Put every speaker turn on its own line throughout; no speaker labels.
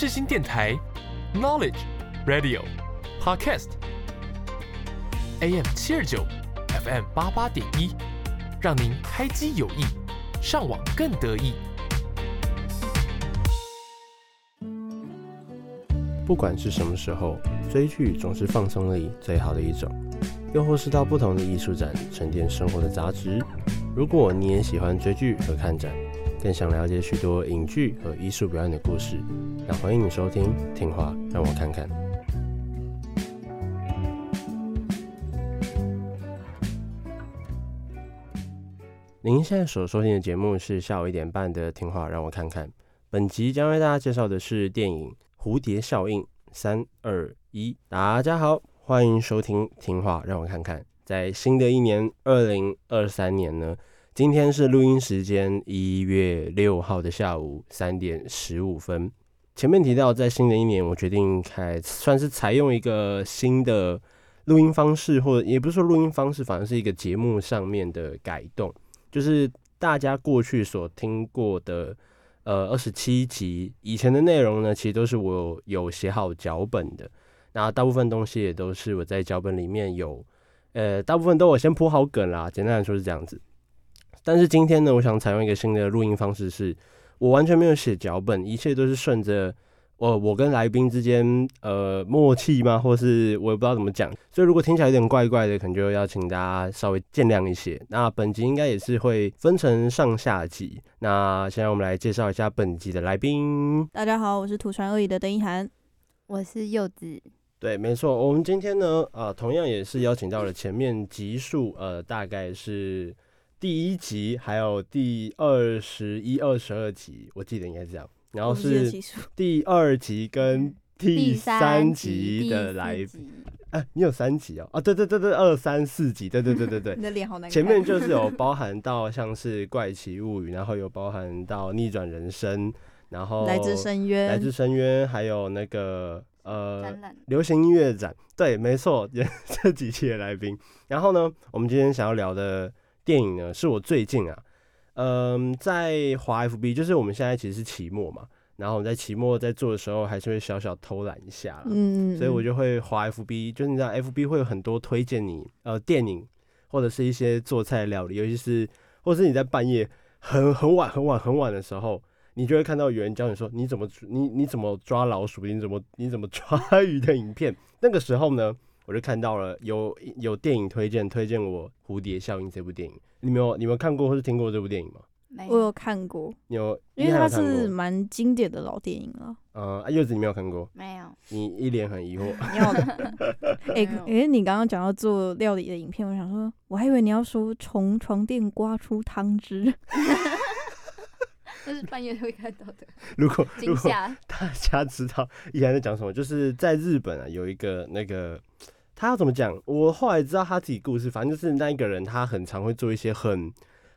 世新电台，Knowledge Radio Podcast AM 七二九 FM 八八点一，让您开机有益，上网更得意。
不管是什么时候，追剧总是放松力最好的一种，又或是到不同的艺术展沉淀生活的杂质。如果你也喜欢追剧和看展，更想了解许多影剧和艺术表演的故事，那欢迎你收听《听话让我看看》。您现在所收听的节目是下午一点半的《听话让我看看》，本集将为大家介绍的是电影《蝴蝶效应》。三二一，大家好，欢迎收听《听话让我看看》。在新的一年二零二三年呢，今天是录音时间一月六号的下午三点十五分。前面提到，在新的一年，我决定开算是采用一个新的录音方式，或者也不是说录音方式，反而是一个节目上面的改动。就是大家过去所听过的，呃，二十七集以前的内容呢，其实都是我有写好脚本的。那大部分东西也都是我在脚本里面有，呃，大部分都我先铺好梗啦。简单来说是这样子。但是今天呢，我想采用一个新的录音方式是，是我完全没有写脚本，一切都是顺着我我跟来宾之间呃默契吗？或是我也不知道怎么讲，所以如果听起来有点怪怪的，可能就要请大家稍微见谅一些。那本集应该也是会分成上下集。那现在我们来介绍一下本集的来宾。
大家好，我是土传恶语的邓一涵，
我是柚子。
对，没错，我们今天呢，呃，同样也是邀请到了前面集数，呃，大概是。第一集还有第二十一、二十二集，我记得应该是这样。然后是第二集跟第三集的来宾，哎、啊，你有三集哦？啊，对对对对，二三四集，对对对对对。
你的脸好难看。
前面就是有包含到像是怪奇物语，然后有包含到逆转人生，然后
来自深渊，
来自深渊，还有那个呃流行音乐展，对，没错，这几期的来宾。然后呢，我们今天想要聊的。电影呢，是我最近啊，嗯，在滑 FB，就是我们现在其实是期末嘛，然后我们在期末在做的时候，还是会小小偷懒一下，嗯，所以我就会滑 FB，就是你知道 FB 会有很多推荐你呃电影或者是一些做菜料理，尤其是或者是你在半夜很很晚很晚很晚的时候，你就会看到有人教你说你怎么你你怎么抓老鼠，你怎么你怎么抓鱼的影片，那个时候呢，我就看到了有有电影推荐，推荐我《蝴蝶效应》这部电影。你没有你们看过或是听过这部电影吗？
没有，我有看过。
有，
因为它是蛮经典的老电影了。
嗯，啊，柚子你没有看过？
没有。
你一脸很疑惑。
要的。哎哎，你刚刚讲到做料理的影片，我想说，我还以为你要说从床垫刮出汤汁。
那是半夜会看到的。
如果如果大家知道依然在讲什么，就是在日本啊，有一个那个。他要怎么讲？我后来知道他自己故事，反正就是那一个人，他很常会做一些很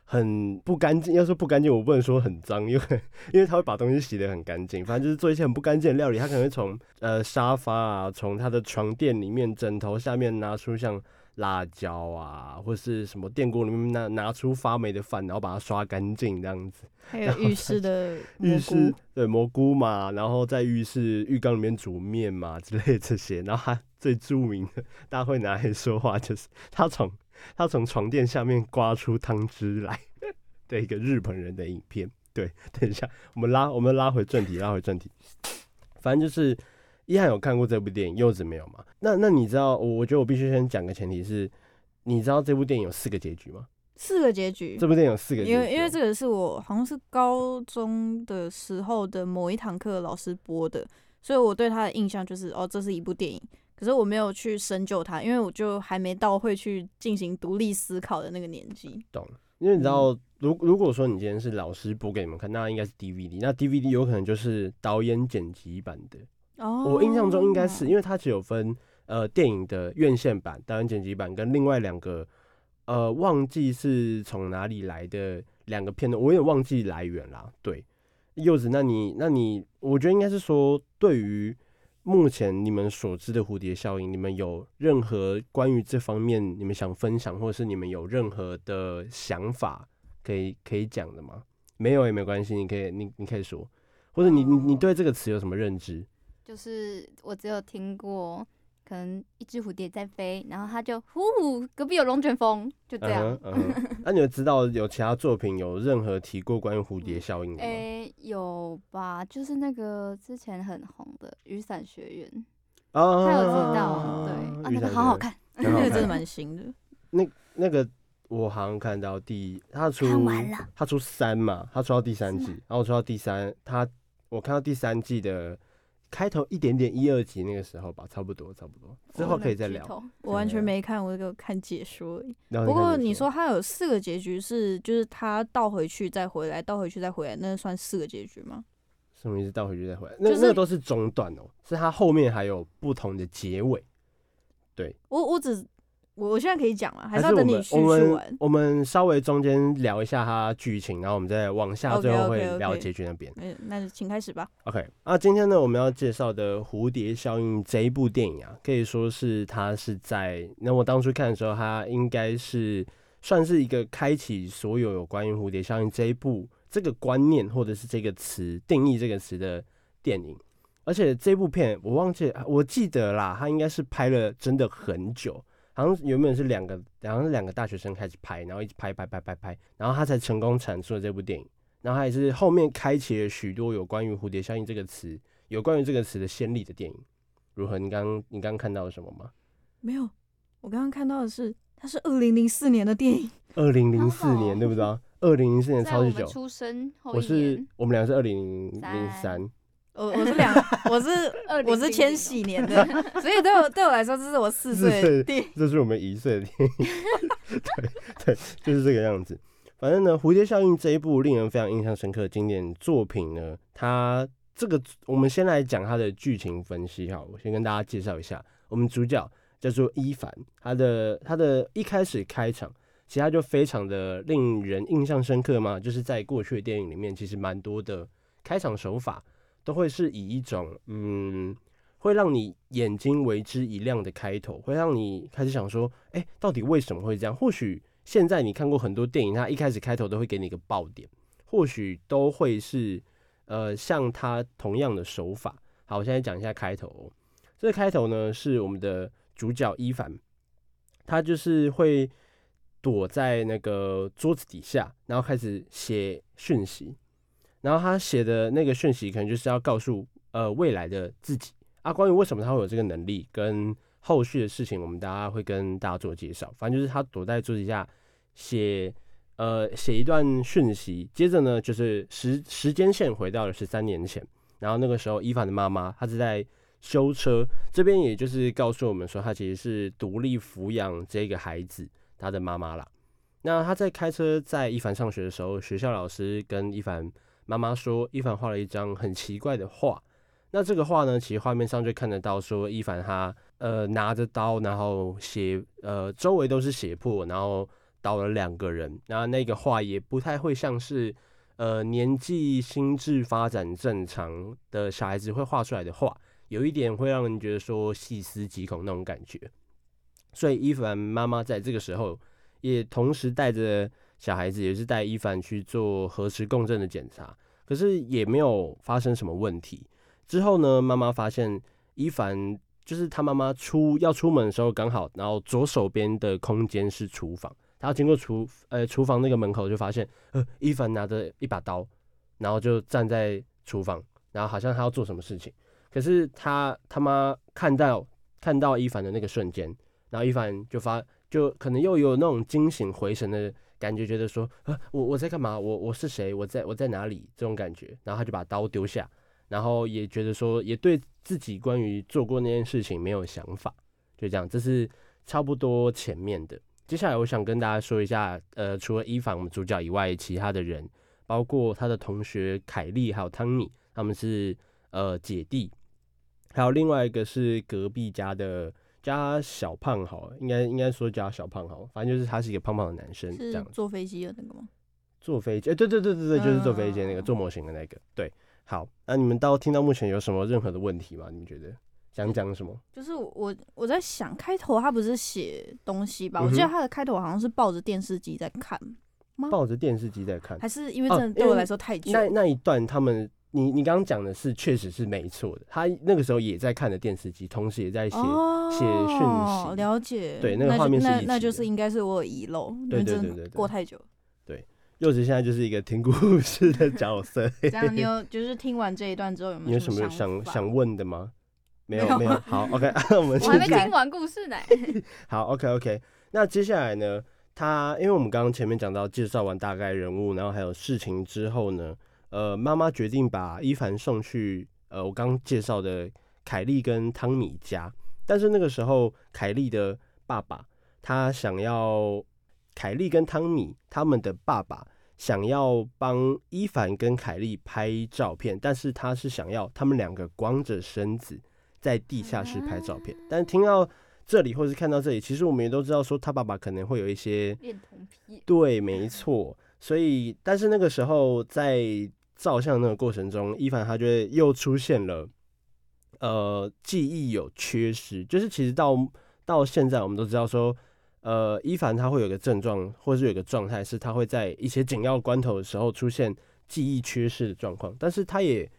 很不干净。要说不干净，我不能说很脏，因为 因为他会把东西洗得很干净。反正就是做一些很不干净的料理。他可能会从呃沙发啊，从他的床垫里面、枕头下面拿出像辣椒啊，或是什么电锅里面拿拿出发霉的饭，然后把它刷干净这样子。
还有 浴室的
浴室对蘑菇嘛，然后在浴室浴缸里面煮面嘛之类的这些，然后他。最著名的，大家会拿来说话，就是他从 他从床垫下面刮出汤汁来 的一个日本人的影片。对，等一下，我们拉我们拉回正题，拉回正题。反正就是一涵有看过这部电影，柚子没有吗？那那你知道，我我觉得我必须先讲个前提是，你知道这部电影有四个结局吗？
四个结局。
这部电影有四个结局，因为
因为这个是我好像是高中的时候的某一堂课老师播的，所以我对他的印象就是，哦，这是一部电影。可是我没有去深究它，因为我就还没到会去进行独立思考的那个年纪。
懂，因为你知道，如如果说你今天是老师播给你们看，那应该是 DVD，那 DVD 有可能就是导演剪辑版的。哦，我印象中应该是，因为它只有分呃电影的院线版、导演剪辑版跟另外两个呃忘记是从哪里来的两个片段，我有点忘记来源啦。对，柚子，那你那你，我觉得应该是说对于。目前你们所知的蝴蝶效应，你们有任何关于这方面你们想分享，或者是你们有任何的想法可以可以讲的吗？没有也没关系，你可以你你可以说，或者你你你对这个词有什么认知？
就是我只有听过。可能一只蝴蝶在飞，然后它就呼，隔壁有龙卷风，就这样。那、uh uh 你们知道有其他作品有任何提过关于蝴蝶效应的吗？诶、欸，有吧，就是那个之前很红的《雨伞学院》
啊，
他有知道，对，啊，那个好好看，
那个真的蛮新的。
那那个我好像看到第他出他出三嘛，他出到第三季，然后我出到第三，他我看到第三季的。开头一点点一二集那个时候吧，差不多差不多，之后可以再聊。
我完全没看，我就看解说。不过你说他有四个结局是，就是他倒回去再回来，倒回去再回来，那算四个结局吗？
什么意思？倒回去再回来？那那个都是中段哦，是他后面还有不同的结尾。对，
我我只。我我现在可以讲了？还是要等你叙述完？
我们我们稍微中间聊一下它剧情，然后我们再往下，最后会聊结局那边。
嗯，那就请开始吧。
OK，那今天呢，我们要介绍的《蝴蝶效应》这一部电影啊，可以说是它是在那我当初看的时候，它应该是算是一个开启所有有关于蝴蝶效应这一部这个观念或者是这个词定义这个词的电影。而且这部片我忘记，我记得啦，它应该是拍了真的很久。好像原本是两个，好像是两个大学生开始拍，然后一直拍拍拍拍拍，然后他才成功产出了这部电影。然后他也是后面开启了许多有关于蝴蝶效应这个词，有关于这个词的先例的电影。如何？你刚你刚刚看到了什么吗？
没有，我刚刚看到的是，它是二零零四年的电影。
二零零四年，对不对？二零零四年超级久。
出生后
我是我们俩是二零零三。
我我是两，我是 我是千禧年的，所以对我对我来说，这是我四岁的电影，
这是我们一岁的电影，对对，就是这个样子。反正呢，《蝴蝶效应》这一部令人非常印象深刻的经典作品呢，它这个我们先来讲它的剧情分析哈。我先跟大家介绍一下，我们主角叫做伊凡，他的他的一开始开场，其实他就非常的令人印象深刻嘛，就是在过去的电影里面，其实蛮多的开场手法。都会是以一种嗯，会让你眼睛为之一亮的开头，会让你开始想说，哎、到底为什么会这样？或许现在你看过很多电影，它一开始开头都会给你一个爆点，或许都会是呃，像它同样的手法。好，我现在讲一下开头。这个开头呢，是我们的主角伊凡，他就是会躲在那个桌子底下，然后开始写讯息。然后他写的那个讯息，可能就是要告诉呃未来的自己啊，关于为什么他会有这个能力，跟后续的事情，我们大家会跟大家做介绍。反正就是他躲在桌子下写呃写一段讯息，接着呢就是时时间线回到了十三年前，然后那个时候伊凡的妈妈她是在修车，这边也就是告诉我们说，她其实是独立抚养这个孩子他的妈妈啦。那他在开车在伊凡上学的时候，学校老师跟伊凡。妈妈说，伊凡画了一张很奇怪的画。那这个画呢，其实画面上就看得到，说伊凡他呃拿着刀，然后血呃周围都是血泊，然后倒了两个人。然后那个画也不太会像是呃年纪心智发展正常的小孩子会画出来的画，有一点会让人觉得说细思极恐那种感觉。所以伊凡妈妈在这个时候也同时带着。小孩子也是带伊凡去做核磁共振的检查，可是也没有发生什么问题。之后呢，妈妈发现伊凡就是他妈妈出要出门的时候，刚好然后左手边的空间是厨房，他经过厨呃厨房那个门口就发现，呃伊凡拿着一把刀，然后就站在厨房，然后好像他要做什么事情。可是他他妈看到看到伊凡的那个瞬间，然后伊凡就发就可能又有那种惊醒回神的。感觉觉得说，啊，我我在干嘛？我我是谁？我在我在哪里？这种感觉，然后他就把刀丢下，然后也觉得说，也对自己关于做过那件事情没有想法，就这样。这是差不多前面的。接下来我想跟大家说一下，呃，除了伊凡我们主角以外，其他的人，包括他的同学凯莉还有汤米，他们是呃姐弟，还有另外一个是隔壁家的。加小胖好，应该应该说加小胖好，反正就是他是一个胖胖的男生，这样。
坐飞机的那个吗？
坐飞机，哎、欸，对对对对对，就是坐飞机那个做模型的那个。对，好，那你们到听到目前有什么任何的问题吗？你们觉得想讲什么？
就是我我在想，开头他不是写东西吧？我记得他的开头好像是抱着电视机在看吗？
抱着电视机在看，
还是因为真的对我来说太久？
哦、那那一段他们你你刚刚讲的是确实是没错的，他那个时候也在看着电视机，同时也在写写讯息。
了解，
对，那个画面是一起
那，那就是应该是我有遗漏，
对对对对，
过太久。
对，柚子现在就是一个听故事的角色。
这样，你有 就是听完这一段之后有没有什么
想想问的吗？没有没有。好，OK，我们
我还没听完故事呢。
好，OK OK，那接下来呢？他因为我们刚刚前面讲到介绍完大概人物，然后还有事情之后呢？呃，妈妈决定把伊凡送去呃，我刚介绍的凯莉跟汤米家。但是那个时候，凯莉的爸爸他想要凯莉跟汤米他们的爸爸想要帮伊凡跟凯莉拍照片，但是他是想要他们两个光着身子在地下室拍照片。但是听到这里或是看到这里，其实我们也都知道说他爸爸可能会有一些恋童癖。对，没错。所以，但是那个时候在照相那个过程中，伊凡他觉得又出现了，呃，记忆有缺失。就是其实到到现在，我们都知道说，呃，伊凡他会有个症状，或是有个状态，是他会在一些紧要关头的时候出现记忆缺失的状况，但是他也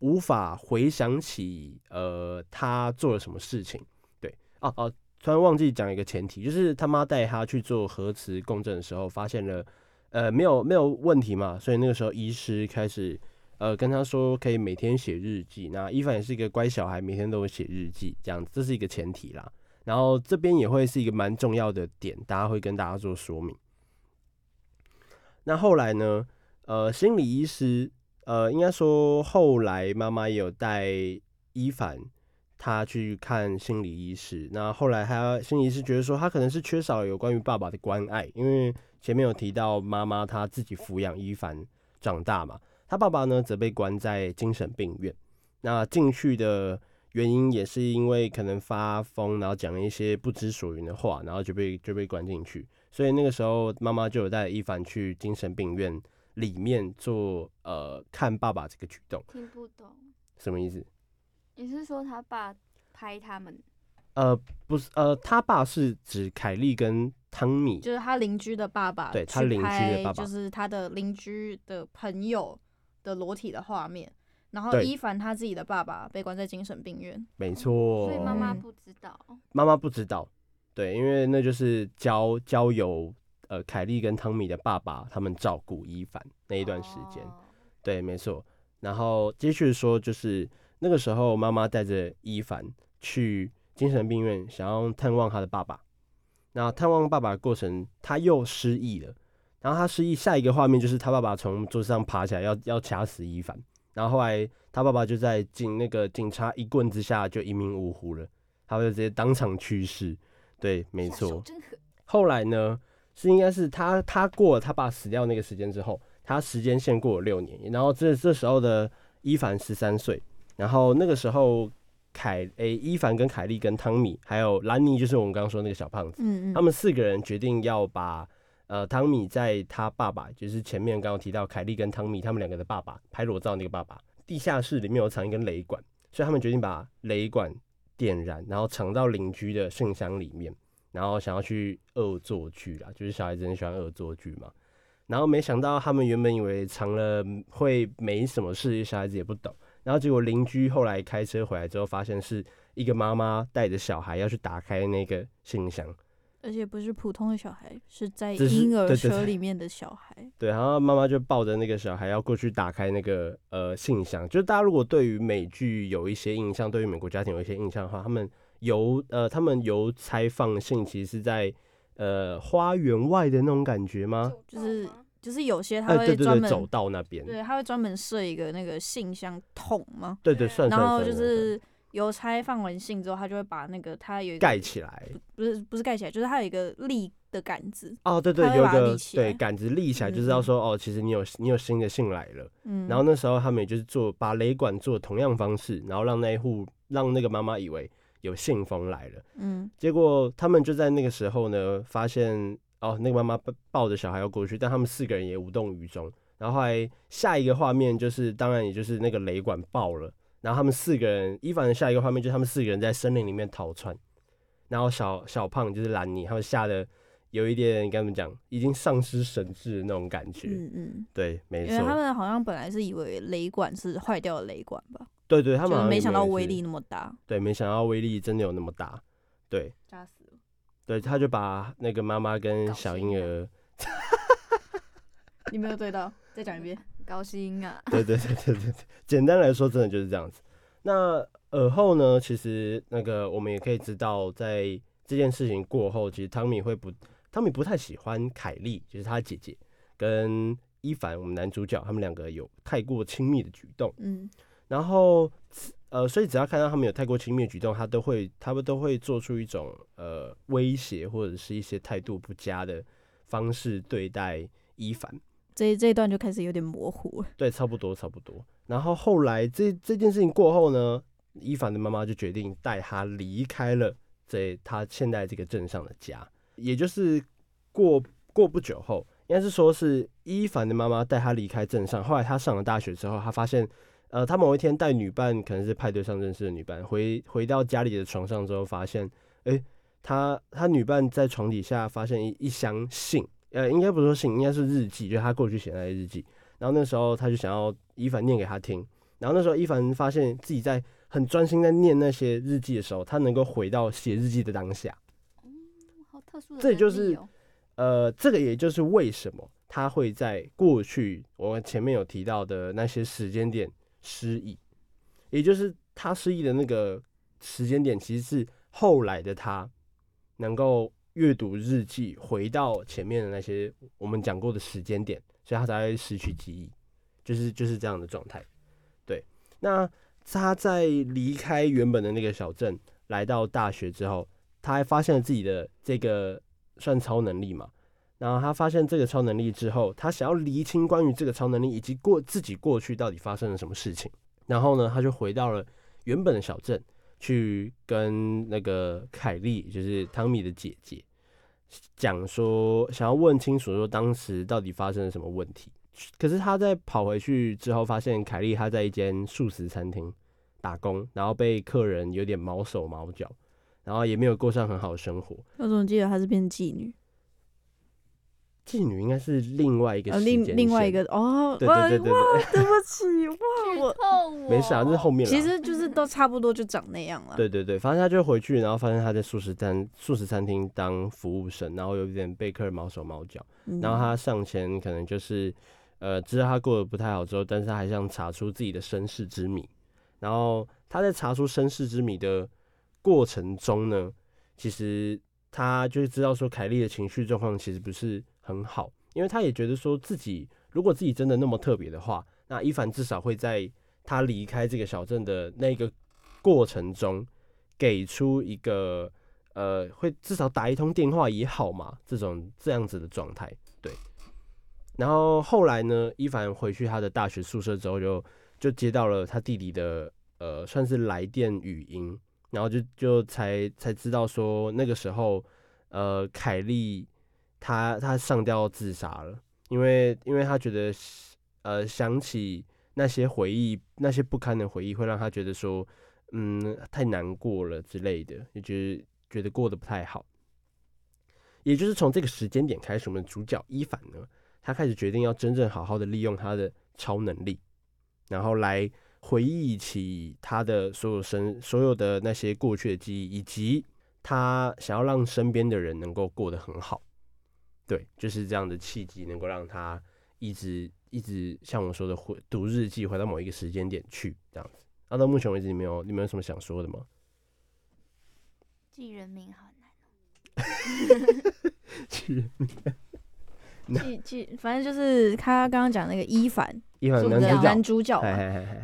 无法回想起，呃，他做了什么事情。对，哦哦，突然忘记讲一个前提，就是他妈带他去做核磁共振的时候，发现了。呃，没有没有问题嘛，所以那个时候医师开始呃跟他说可以每天写日记。那伊凡也是一个乖小孩，每天都会写日记，这样子，这是一个前提啦。然后这边也会是一个蛮重要的点，大家会跟大家做说明。那后来呢，呃，心理医师呃应该说后来妈妈也有带伊凡他去看心理医师。那后来他心理医师觉得说他可能是缺少有关于爸爸的关爱，因为。前面有提到妈妈她自己抚养伊凡长大嘛，他爸爸呢则被关在精神病院。那进去的原因也是因为可能发疯，然后讲了一些不知所云的话，然后就被就被关进去。所以那个时候妈妈就有带伊凡去精神病院里面做呃看爸爸这个举动。
听不懂
什么意思？
你是说他爸拍他们？
呃，不是，呃，他爸是指凯莉跟汤米，
就是他邻居的爸爸，
对，他邻居的爸爸，
就是他的邻居的朋友的裸体的画面。然后伊凡他自己的爸爸被关在精神病院，
没错，
所以妈妈不知道，
妈妈不知道，对，因为那就是交交由呃凯莉跟汤米的爸爸他们照顾伊凡那一段时间，哦、对，没错。然后继续说，就是那个时候妈妈带着伊凡去。精神病院想要探望他的爸爸，那探望爸爸的过程，他又失忆了。然后他失忆，下一个画面就是他爸爸从桌子上爬起来要，要要掐死伊凡。然后后来他爸爸就在警那个警察一棍之下就一命呜呼了，他就直接当场去世。对，没错。后来呢，是应该是他他过了他爸死掉那个时间之后，他时间线过了六年，然后这这时候的伊凡十三岁，然后那个时候。凯诶、欸，伊凡跟凯莉跟汤米还有兰尼，就是我们刚刚说那个小胖子，嗯嗯，他们四个人决定要把呃汤米在他爸爸，就是前面刚刚提到凯莉跟汤米他们两个的爸爸拍裸照那个爸爸，地下室里面有藏一根雷管，所以他们决定把雷管点燃，然后藏到邻居的信箱里面，然后想要去恶作剧啦，就是小孩子很喜欢恶作剧嘛，然后没想到他们原本以为藏了会没什么事，小孩子也不懂。然后结果邻居后来开车回来之后，发现是一个妈妈带着小孩要去打开那个信箱，
而且不是普通的小孩，是在婴儿车里面的小孩。
对，然后妈妈就抱着那个小孩要过去打开那个呃信箱。就是大家如果对于美剧有一些印象，对于美国家庭有一些印象的话，他们邮呃他们邮差放信其实是在呃花园外的那种感觉吗？
就是。就是有些他
会专门、走到那边，
对，他会专门设一个那个信箱桶吗？
对对，算，
然后就是邮差放完信之后，他就会把那个他有
盖起来，
不是不是盖起来，就是他有一个立的杆子。
哦，对对，有一个对杆子立起来，就是要说、嗯、哦，其实你有你有新的信来了。嗯，然后那时候他们也就是做把雷管做同样方式，然后让那一户让那个妈妈以为有信封来了。嗯，结果他们就在那个时候呢，发现。哦，那个妈妈抱抱着小孩要过去，但他们四个人也无动于衷。然后后来下一个画面就是，当然也就是那个雷管爆了，然后他们四个人，伊凡的下一个画面就是他们四个人在森林里面逃窜，然后小小胖就是兰尼，他们吓得有一点跟他们讲，已经丧失神智的那种感觉。
嗯嗯，
对，没错。
因为他们好像本来是以为雷管是坏掉的雷管吧？
对对，他们
没想到威力那么大。
对，没想到威力真的有那么大。对，
吓死了。
对，他就把那个妈妈跟小婴儿，
你没有对到，再讲一遍，
高兴啊！
对对对对对对，简单来说，真的就是这样子。那尔后呢？其实那个我们也可以知道，在这件事情过后，其实汤米会不。汤米不太喜欢凯莉，就是他姐姐跟伊凡，我们男主角他们两个有太过亲密的举动。
嗯，
然后呃，所以只要看到他们有太过亲密的举动，他都会他们都会做出一种呃威胁或者是一些态度不佳的方式对待伊凡。
这这一段就开始有点模糊了。
对，差不多差不多。然后后来这这件事情过后呢，伊凡的妈妈就决定带他离开了这他现在这个镇上的家。也就是过过不久后，应该是说是伊凡的妈妈带他离开镇上。后来他上了大学之后，他发现，呃，他某一天带女伴，可能是派对上认识的女伴，回回到家里的床上之后，发现，哎、欸，他他女伴在床底下发现一一箱信，呃，应该不是说信，应该是日记，就是他过去写的日记。然后那时候他就想要伊凡念给他听。然后那时候伊凡发现自己在很专心在念那些日记的时候，他能够回到写日记的当下。哦，好特殊这也就是，呃，这个也就是为什么他会在过去我们前面有提到的那些时间点失忆，也就是他失忆的那个时间点，其实是后来的他能够阅读日记，回到前面的那些我们讲过的时间点，所以他才会失去记忆，就是就是这样的状态。对，那他在离开原本的那个小镇，来到大学之后。他还发现了自己的这个算超能力嘛，然后他发现这个超能力之后，他想要厘清关于这个超能力以及过自己过去到底发生了什么事情。然后呢，他就回到了原本的小镇，去跟那个凯莉，就是汤米的姐姐，讲说想要问清楚说当时到底发生了什么问题。可是他在跑回去之后，发现凯莉她在一间素食餐厅打工，然后被客人有点毛手毛脚。然后也没有过上很好的生活。
我怎么记得她是变妓女？
妓女应该是另外一个
另另外一个哦，
对对对对对，
对不起，哇，我
没事啊，这是后面。
其实就是都差不多，就长那样了。
对对对，反正他就回去，然后发现他在素食餐素食餐厅当服务生，然后有点被客人毛手毛脚。嗯、然后他上前可能就是呃，知道他过得不太好之后，但是他还想查出自己的身世之谜。然后他在查出身世之谜的。过程中呢，其实他就知道说凯莉的情绪状况其实不是很好，因为他也觉得说自己如果自己真的那么特别的话，那伊凡至少会在他离开这个小镇的那个过程中给出一个呃，会至少打一通电话也好嘛，这种这样子的状态。对，然后后来呢，伊凡回去他的大学宿舍之后就，就就接到了他弟弟的呃，算是来电语音。然后就就才才知道说那个时候，呃，凯莉他他上吊自杀了，因为因为他觉得呃想起那些回忆，那些不堪的回忆，会让他觉得说，嗯，太难过了之类的，就觉得觉得过得不太好。也就是从这个时间点开始，我们主角伊凡呢，他开始决定要真正好好的利用他的超能力，然后来。回忆起他的所有生所有的那些过去的记忆，以及他想要让身边的人能够过得很好，对，就是这样的契机，能够让他一直一直像我说的回读日记，回到某一个时间点去这样子。那、啊、到目前为止，你没有你们有什么想说的吗？
记人名好难哦。
记人名。
记记，反正就是他刚刚讲那个伊凡，
伊凡
男主角，男主角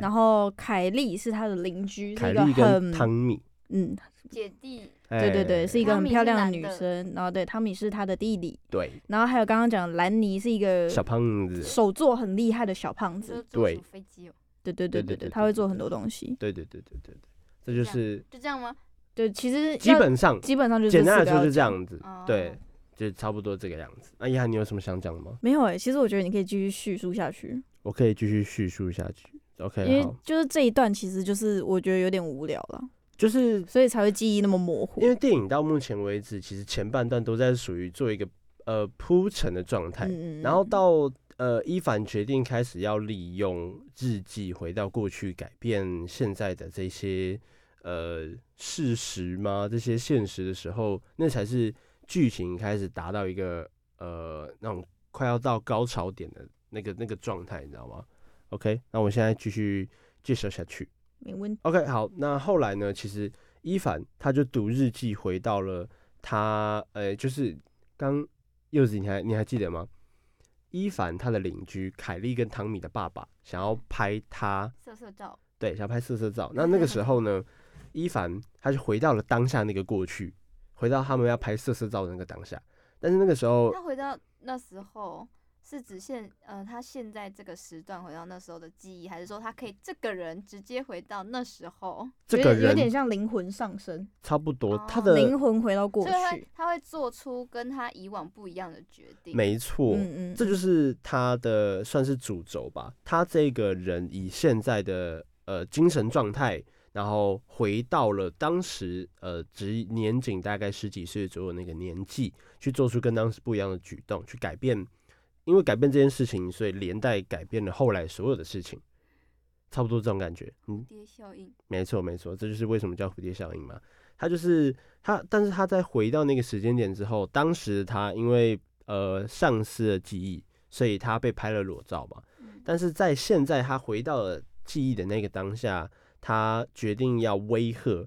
然后凯莉是他的邻居，是一个很
汤米，
嗯，
姐弟，
对对对，是一个很漂亮的女生。然后对，汤米是他的弟弟，
对。
然后还有刚刚讲兰尼是一个
小胖子，
手作很厉害的小胖子，
对，
飞机哦，
对对对对对，他会做很多东西，
对对对对对对，这就是
就这样吗？
对，其实
基本上
基本上就是
简单来说是这样子，对。就差不多这个样子。那一涵，你有什么想讲的吗？
没有哎、欸，其实我觉得你可以继续叙述下去。
我可以继续叙述下去。OK，
因为就是这一段其实就是我觉得有点无聊了，
就是
所以才会记忆那么模糊。
因为电影到目前为止，其实前半段都在属于做一个呃铺陈的状态，
嗯、
然后到呃伊凡决定开始要利用日记回到过去改变现在的这些呃事实吗？这些现实的时候，那才是剧情开始达到一个呃那种快要到高潮点的那个那个状态，你知道吗？OK，那我们现在继续介绍下去。
没问题。
OK，好，那后来呢？其实伊凡他就读日记，回到了他，呃、欸，就是刚柚子，你还你还记得吗？伊凡他的邻居凯莉跟汤米的爸爸想要拍他
色色照，
对，想要拍色色照。那那个时候呢，伊凡他就回到了当下那个过去，回到他们要拍色色照的那个当下。但是那个时候，
他回到那时候。是指现呃，他现在这个时段回到那时候的记忆，还是说他可以这个人直接回到那时候？
这个人
有点像灵魂上升，
差不多。
哦、
他的
灵魂回到过去，
他会，他会做出跟他以往不一样的决定。
没错，
嗯嗯，
这就是他的算是主轴吧。他这个人以现在的呃精神状态，然后回到了当时呃只年仅大概十几岁左右那个年纪，去做出跟当时不一样的举动，去改变。因为改变这件事情，所以连带改变了后来所有的事情，差不多这种感觉。嗯，蝴
蝶效应，
没错没错，这就是为什么叫蝴蝶效应嘛。他就是他，但是他在回到那个时间点之后，当时他因为呃丧失了记忆，所以他被拍了裸照嘛。但是在现在他回到了记忆的那个当下，他决定要威吓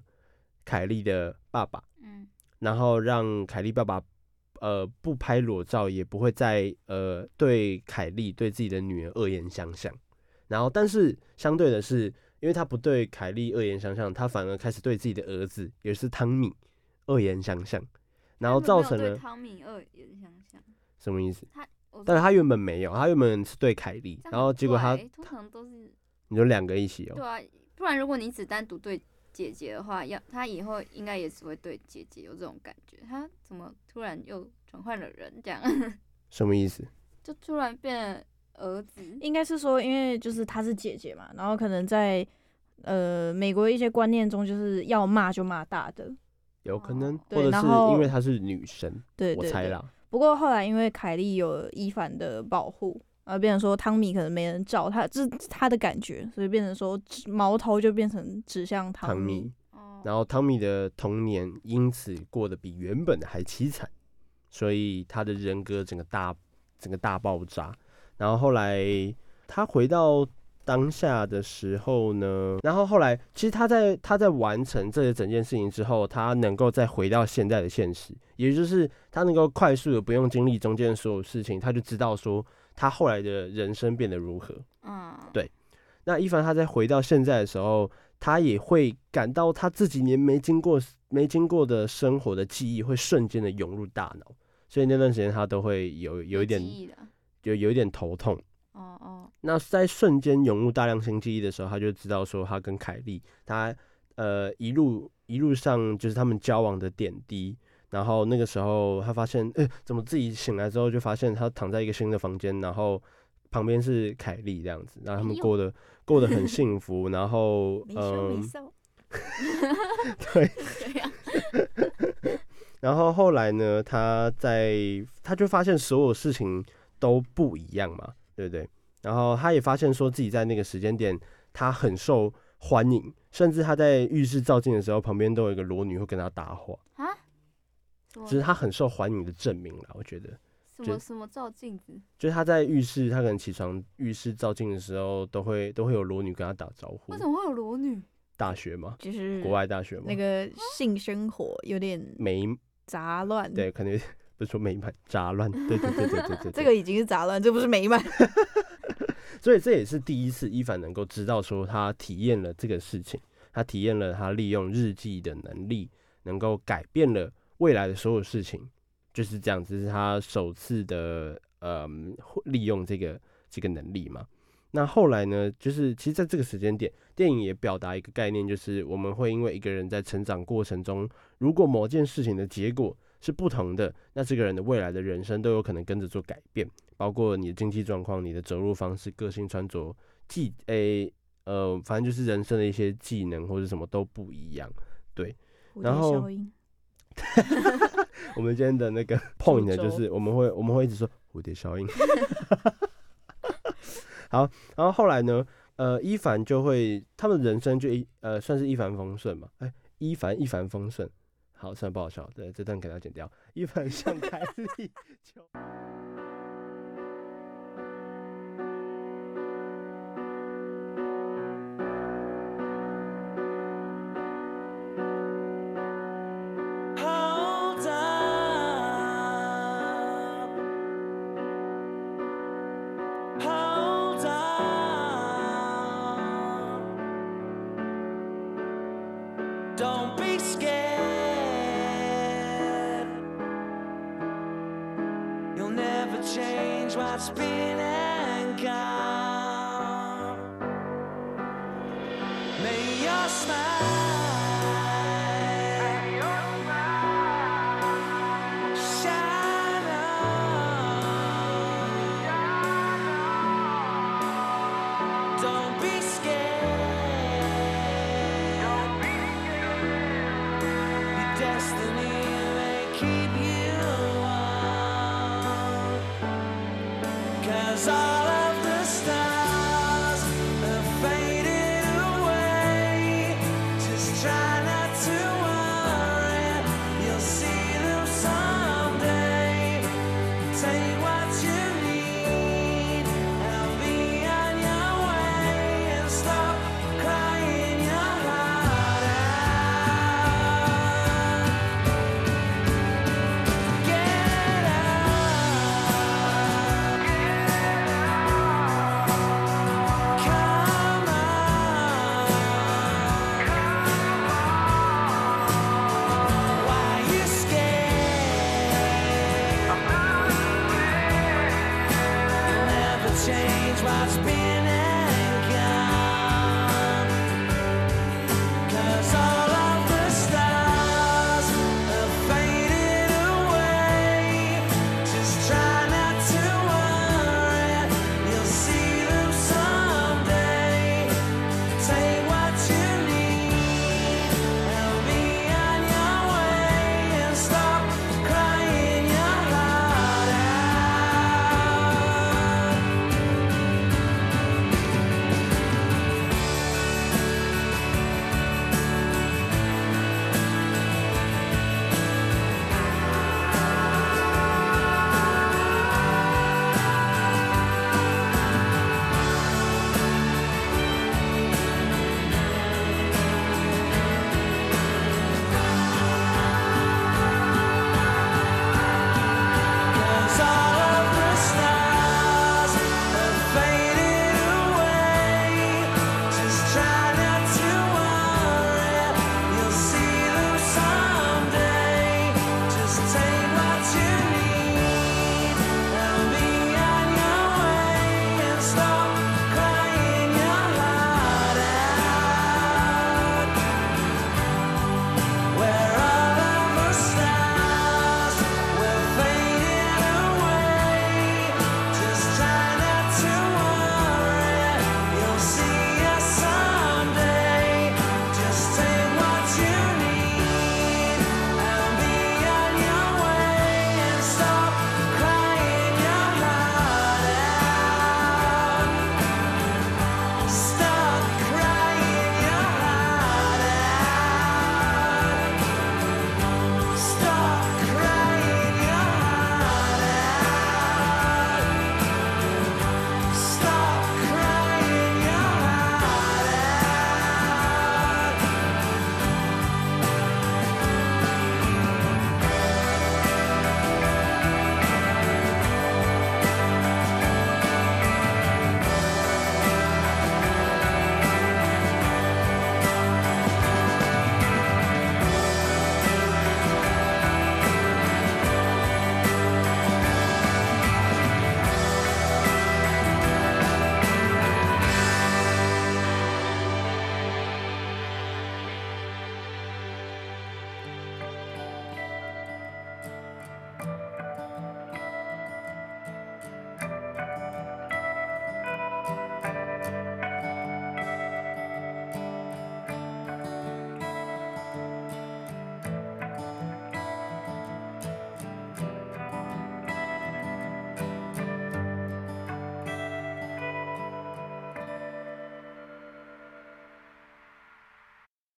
凯莉的爸爸，嗯，然后让凯莉爸爸。呃，不拍裸照，也不会再呃对凯莉对自己的女儿恶言相向。然后，但是相对的是，因为他不对凯莉恶言相向，他反而开始对自己的儿子，也是汤米恶言相向。然后造成了
汤米恶言相向
什么意思？
他，
但是他原本没有，他原本是对凯莉，然后结果他
通常都是
你就两个一起哦。
对啊，不然如果你只单独对。姐姐的话，要他以后应该也只会对姐姐有这种感觉。他怎么突然又转换了人？这样
什么意思？
就突然变儿子？
应该是说，因为就是她是姐姐嘛，然后可能在呃美国一些观念中，就是要骂就骂大的，
有可能，
哦、
或者是因为她是女生，对，我猜啦。不
过后来因为凯莉有伊凡的保护。而变成说汤米可能没人照他，这是他的感觉，所以变成说矛头就变成指向汤米。
然后汤米的童年因此过得比原本的还凄惨，所以他的人格整个大整个大爆炸。然后后来他回到当下的时候呢，然后后来其实他在他在完成这整件事情之后，他能够再回到现在的现实，也就是他能够快速的不用经历中间的所有事情，他就知道说。他后来的人生变得如何？嗯，对。那一凡他在回到现在的时候，他也会感到他这几年没经过、没经过的生活的记忆会瞬间的涌入大脑，所以那段时间他都会有有一点，有有一点头痛。哦哦。那在瞬间涌入大量新记忆的时候，他就知道说他跟凯莉，他呃一路一路上就是他们交往的点滴。然后那个时候，他发现，哎、欸，怎么自己醒来之后就发现他躺在一个新的房间，然后旁边是凯莉这样子，然后他们过得、哎、过得很幸福，然后嗯，对 然后后来呢，他在他就发现所有事情都不一样嘛，对不对？然后他也发现说自己在那个时间点，他很受欢迎，甚至他在浴室照镜的时候，旁边都有一个裸女会跟他搭话啊。只是他很受欢迎的证明了，我觉得。
什么什么照镜子？
就是他在浴室，他可能起床浴室照镜的时候，都会都会有裸女跟他打招呼。
为什么会有裸女？
大学嘛，
就是
国外大学嘛。
那个性生活有点
没
杂乱。
对，可能不是说美满杂乱。对对对对对对，
这个已经是杂乱，这不是美满。
所以这也是第一次伊凡能够知道说他体验了这个事情，他体验了他利用日记的能力，能够改变了。未来的所有事情就是这样子，是他首次的呃利用这个这个能力嘛。那后来呢，就是其实在这个时间点，电影也表达一个概念，就是我们会因为一个人在成长过程中，如果某件事情的结果是不同的，那这个人的未来的人生都有可能跟着做改变，包括你的经济状况、你的走路方式、个性穿着、技诶呃，反正就是人生的一些技能或者什么都不一样。对，然后。
我们今天的那个 point 呢，就是我们会我们会一直说蝴蝶效应。好，然后后来呢，呃，伊凡就会他们人生就一呃算是一帆风顺嘛。哎、欸，伊凡一帆风顺，好，算不好笑，对，这段给他剪掉。伊凡像凯莉就。